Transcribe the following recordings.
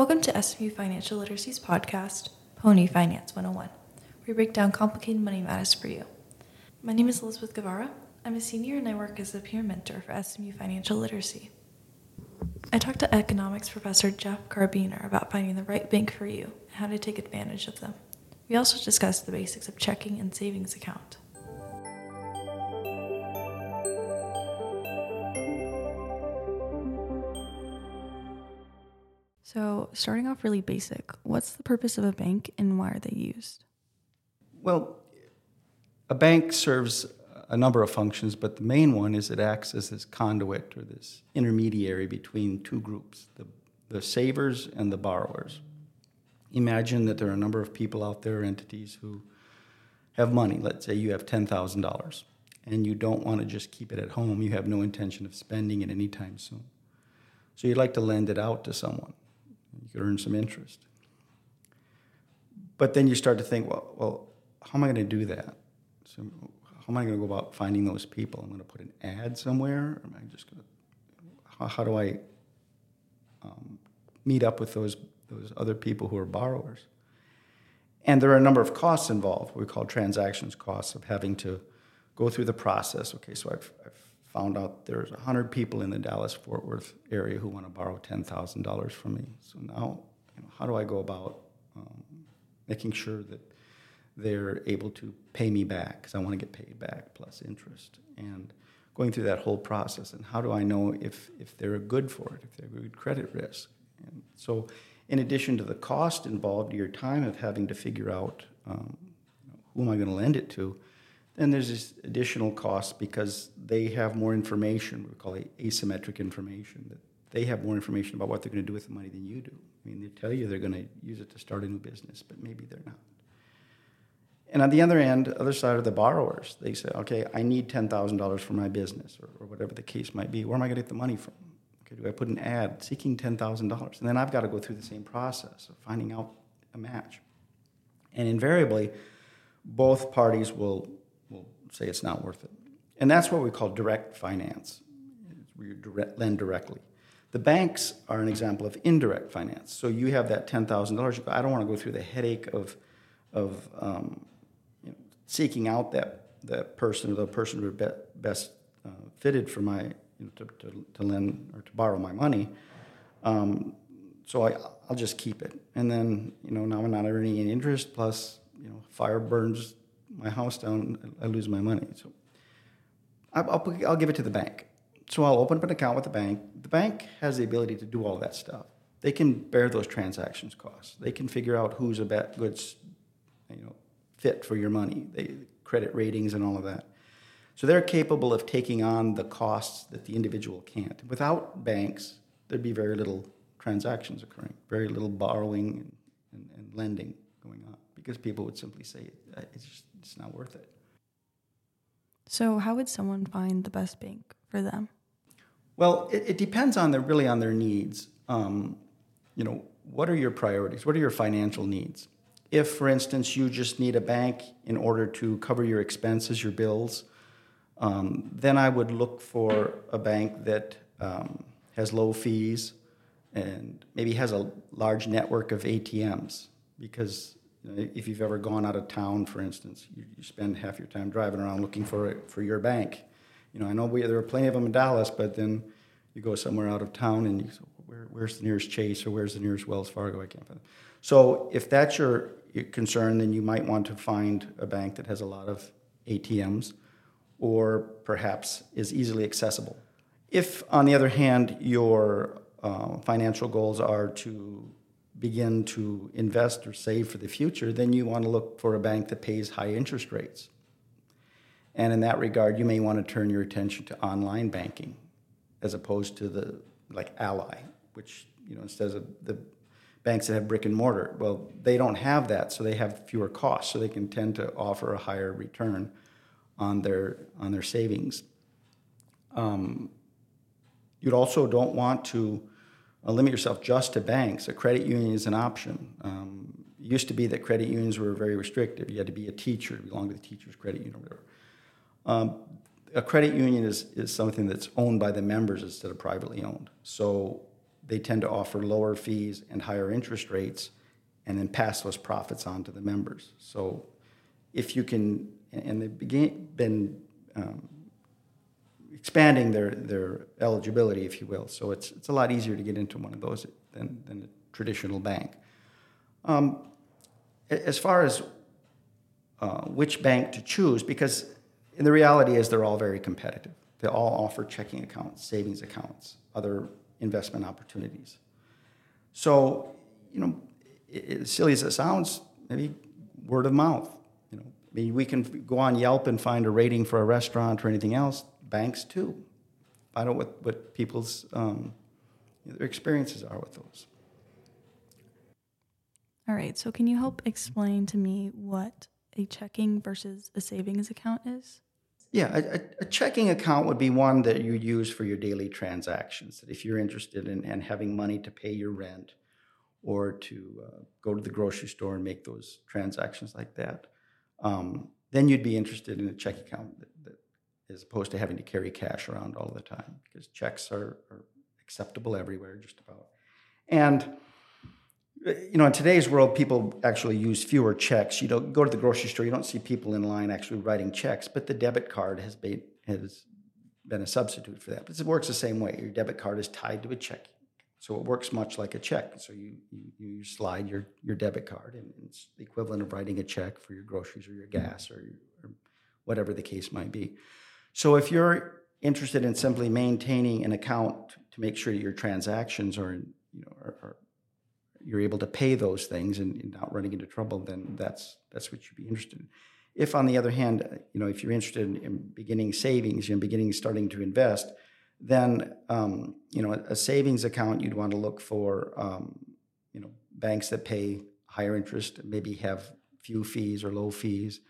Welcome to SMU Financial Literacy's podcast, Pony Finance 101, where we break down complicated money matters for you. My name is Elizabeth Guevara. I'm a senior and I work as a peer mentor for SMU Financial Literacy. I talked to economics professor Jeff Carbiener about finding the right bank for you and how to take advantage of them. We also discussed the basics of checking and savings account. Starting off really basic, what's the purpose of a bank and why are they used? Well, a bank serves a number of functions, but the main one is it acts as this conduit or this intermediary between two groups the, the savers and the borrowers. Imagine that there are a number of people out there, entities who have money. Let's say you have $10,000 and you don't want to just keep it at home. You have no intention of spending it anytime soon. So you'd like to lend it out to someone. You could earn some interest. But then you start to think, well, well how am I going to do that? So how am I going to go about finding those people? I'm going to put an ad somewhere? Am I just going to, how, how do I um, meet up with those, those other people who are borrowers? And there are a number of costs involved, we call transactions costs of having to go through the process. Okay, so I've, I've found out there's 100 people in the Dallas Fort Worth area who want to borrow $10,000 from me. So now, you know, how do I go about um, making sure that they're able to pay me back because I want to get paid back plus interest and going through that whole process and how do I know if, if they're good for it, if they're good credit risk. And so in addition to the cost involved, your time of having to figure out um, who am I going to lend it to, then there's this additional cost because they have more information, we call it asymmetric information, that they have more information about what they're going to do with the money than you do. I mean, they tell you they're going to use it to start a new business, but maybe they're not. And on the other end, other side are the borrowers. They say, okay, I need $10,000 for my business or, or, whatever the case might be. Where am I going to get the money from? Okay, do I put an ad seeking $10,000? And then I've got to go through the same process of finding out a match. And invariably, both parties will say it's not worth it. And that's what we call direct finance, where you direct, lend directly. The banks are an example of indirect finance. So you have that $10,000. I don't want to go through the headache of, of um, seeking out that that person or the person who be, best uh, fitted for my you know, to, to, to, lend or to borrow my money. Um, so I, I'll just keep it, and then you know now I'm not earning any interest. Plus, you know, fire burns my house down, I lose my money. So I'll, I'll, give it to the bank. So I'll open up an account with the bank. The bank has the ability to do all that stuff. They can bear those transactions costs. They can figure out who's a good, you know, fit for your money, they, credit ratings and all of that. So they're capable of taking on the costs that the individual can't. Without banks, there'd be very little transactions occurring, very little borrowing and, and, and lending going on because people would simply say it's just it's not worth it. So how would someone find the best bank for them? Well, it, it depends on their really on their needs. Um, you know, what are your priorities? What are your financial needs? If, for instance, you just need a bank in order to cover your expenses, your bills, um, then I would look for a bank that um, has low fees and maybe has a large network of ATMs. Because you know, if you've ever gone out of town, for instance, you, you, spend half your time driving around looking for for your bank. You know, I know we, there are plenty of them in Dallas, but then you go somewhere out of town and you say, Where, where's the nearest Chase or where's the nearest Wells Fargo? I can't find it. So if that's your concern, then you might want to find a bank that has a lot of ATMs or perhaps is easily accessible. If, on the other hand, your uh, financial goals are to begin to invest or save for the future, then you want to look for a bank that pays high interest rates. And in that regard, you may want to turn your attention to online banking as opposed to the like Ally, which you know instead of the banks that have brick and mortar. Well, they don't have that, so they have fewer costs, so they can tend to offer a higher return on their on their savings. Um, you also don't want to uh, limit yourself just to banks. A credit union is an option. Um, used to be that credit unions were very restrictive. You had to be a teacher, belong to the teachers' credit union or whatever. Um, a credit union is, is something that's owned by the members instead of privately owned. So they tend to offer lower fees and higher interest rates and then pass those profits on to the members. So if you can, and they've been um, expanding their, their eligibility, if you will. So it's, it's a lot easier to get into one of those than, than a traditional bank. Um, as far as uh, which bank to choose, because the reality is they're all very competitive. They all offer checking accounts, savings accounts, other investment opportunities. So, you know, as silly as it sounds, maybe word of mouth. You know, maybe we can go on Yelp and find a rating for a restaurant or anything else. Banks too. Find out what, what people's um, their experiences are with those. All right. So, can you help explain to me what a checking versus a savings account is? Yeah, a, a, checking account would be one that you use for your daily transactions. That if you're interested in, in having money to pay your rent or to uh, go to the grocery store and make those transactions like that, um, then you'd be interested in a checking account that, that, as opposed to having to carry cash around all the time because checks are, are acceptable everywhere, just about. And you know, in today's world, people actually use fewer checks. You don't go to the grocery store; you don't see people in line actually writing checks. But the debit card has been has been a substitute for that. But it works the same way. Your debit card is tied to a check, so it works much like a check. So you you, you slide your your debit card, and it's the equivalent of writing a check for your groceries or your gas or, or whatever the case might be. So if you're interested in simply maintaining an account to make sure that your transactions are you know are, are you're able to pay those things and, and, not running into trouble, then that's that's what you'd be interested in. If, on the other hand, you know, if you're interested in, in beginning savings and beginning starting to invest, then um, you know a, a, savings account you'd want to look for um, you know banks that pay higher interest, maybe have few fees or low fees.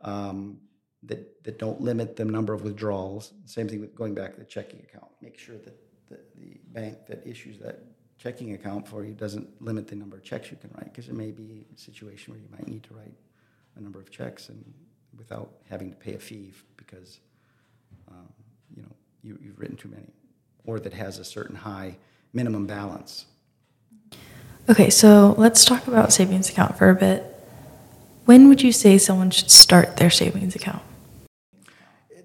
Um, that, that don't limit the number of withdrawals. Same thing with going back to the checking account. Make sure that the, the bank that issues that checking account for you doesn't limit the number of checks you can write because it may be a situation where you might need to write a number of checks and without having to pay a fee because um, you know you, you've written too many or that has a certain high minimum balance. Okay, so let's talk about savings account for a bit. When would you say someone should start their savings account?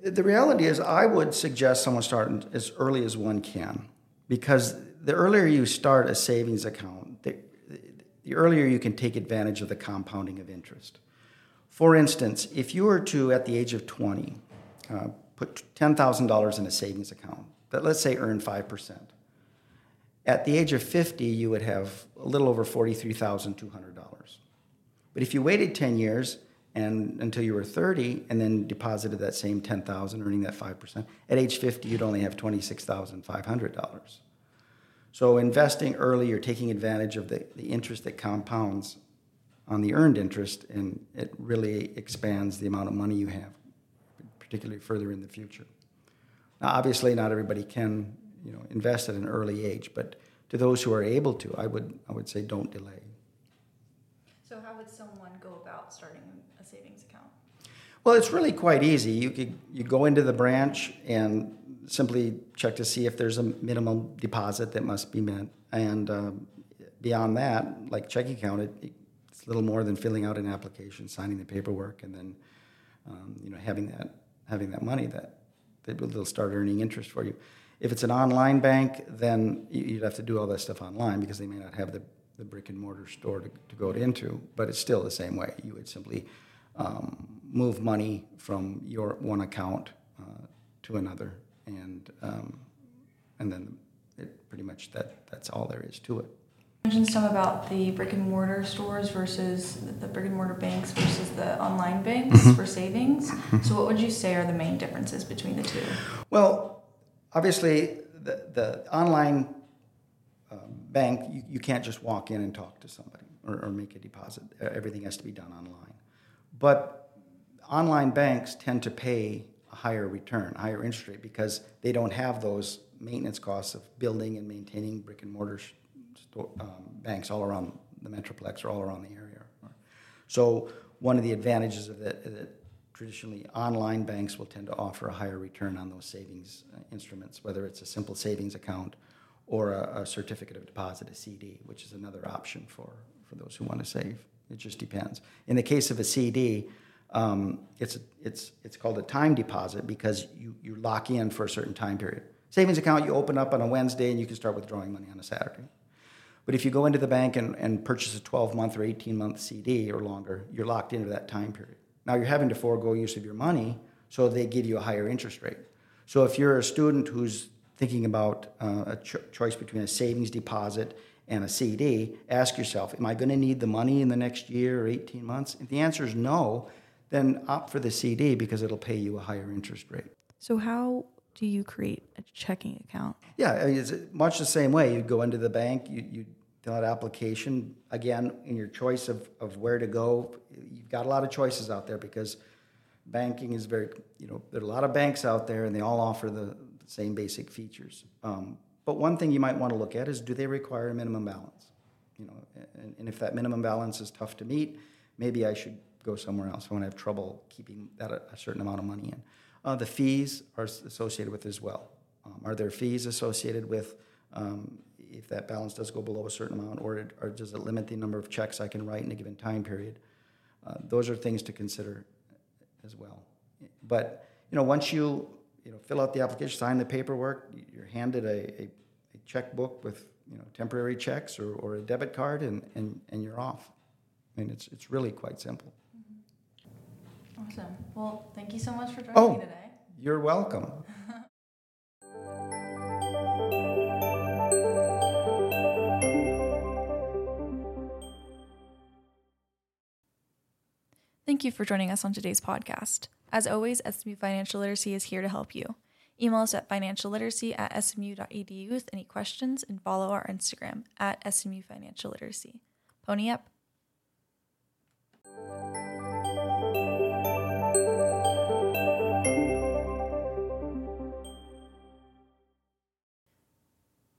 The reality is, I would suggest someone start as early as one can because the earlier you start a savings account, the, the earlier you can take advantage of the compounding of interest. For instance, if you were to, at the age of 20, uh, put $10,000 in a savings account that let's say earn 5%, at the age of 50, you would have a little over $43,200. But if you waited 10 years and until you were 30 and then deposited that same 10,000 earning that 5%, at age 50 you'd only have $26,500. So investing early, you're taking advantage of the, the interest that compounds on the earned interest, and it really expands the amount of money you have, particularly further in the future. Now, obviously, not everybody can, you know, invest at an early age, but to those who are able to, I would, I would say don't delay. So, how would someone go about starting a savings account? Well, it's really quite easy. You could you go into the branch and simply check to see if there's a minimum deposit that must be met. And um, beyond that, like checking account, it, it's little more than filling out an application, signing the paperwork, and then um, you know having that having that money that will start earning interest for you. If it's an online bank, then you'd have to do all that stuff online because they may not have the, the brick and mortar store to, to go into. But it's still the same way. You would simply um, move money from your one account uh, to another and um, and then it pretty much that that's all there is to it. You mentioned some about the brick and mortar stores versus the brick and mortar banks versus the online banks mm-hmm. for savings. Mm-hmm. So, what would you say are the main differences between the two? Well, obviously, the, the online uh, bank, you, you can't just walk in and talk to somebody or, or make a deposit. Everything has to be done online. But online banks tend to pay a higher return, higher interest rate, because they don't have those maintenance costs of building and maintaining brick and mortar um, banks all around the metroplex or all around the area. So one of the advantages of that, that traditionally online banks will tend to offer a higher return on those savings uh, instruments, whether it's a simple savings account or a, a certificate of deposit, a CD, which is another option for, for those who want to save. It just depends. In the case of a CD, um, it's, it's, it's called a time deposit because you, you lock in for a certain time period. Savings account you open up on a Wednesday and you can start withdrawing money on a Saturday. But if you go into the bank and, and purchase a 12 month or 18 month CD or longer, you're locked into that time period. Now you're having to forego use of your money, so they give you a higher interest rate. So if you're a student who's thinking about uh, a cho- choice between a savings deposit and a CD, ask yourself, am I going to need the money in the next year or 18 months? If the answer is no, then opt for the CD because it'll pay you a higher interest rate. So, how do you create a checking account? Yeah, I mean, it's much the same way. You go into the bank, you, you fill out an application. Again, in your choice of, of where to go, you've got a lot of choices out there because banking is very, you know, there are a lot of banks out there and they all offer the, the same basic features. Um, but one thing you might want to look at is do they require a minimum balance? You know, and, and if that minimum balance is tough to meet, maybe I should go somewhere else I when I have trouble keeping that a, a certain amount of money in. Uh, the fees are associated with as well. Um, are there fees associated with um, if that balance does go below a certain amount, or, or does it limit the number of checks I can write in a given time period? Uh, those are things to consider as well. But you know, once you you know fill out the application, sign the paperwork, you're handed a, a, a checkbook with you know temporary checks or, or a debit card, and, and, and you're off. I mean, it's it's really quite simple. Awesome. Well, thank you so much for joining Oh. me today. You're welcome. Thank you for joining us on today's podcast. As always, SMU Financial Literacy is here to help you. Email us at financialliteracy at smu.edu with any questions and follow our Instagram at SMU Financial Literacy. Pony up.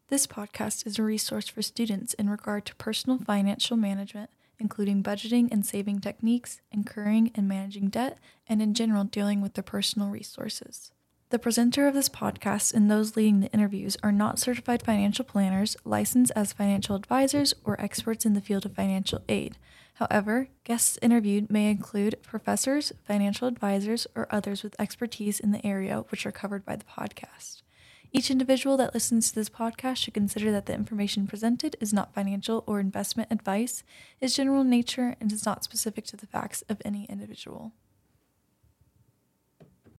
This podcast is a resource for students in regard to personal financial management, including budgeting and saving techniques, incurring and managing debt, and in general dealing with their personal resources. The presenter of this podcast and those leading the interviews are not certified financial planners, licensed as financial advisors, or experts in the field of financial aid. However, guests interviewed may include professors, financial advisors, or others with expertise in the area which are covered by the podcast. Each individual that listens to this podcast should consider that the information presented is not financial or investment advice, is general in nature, and is not specific to the facts of any individual.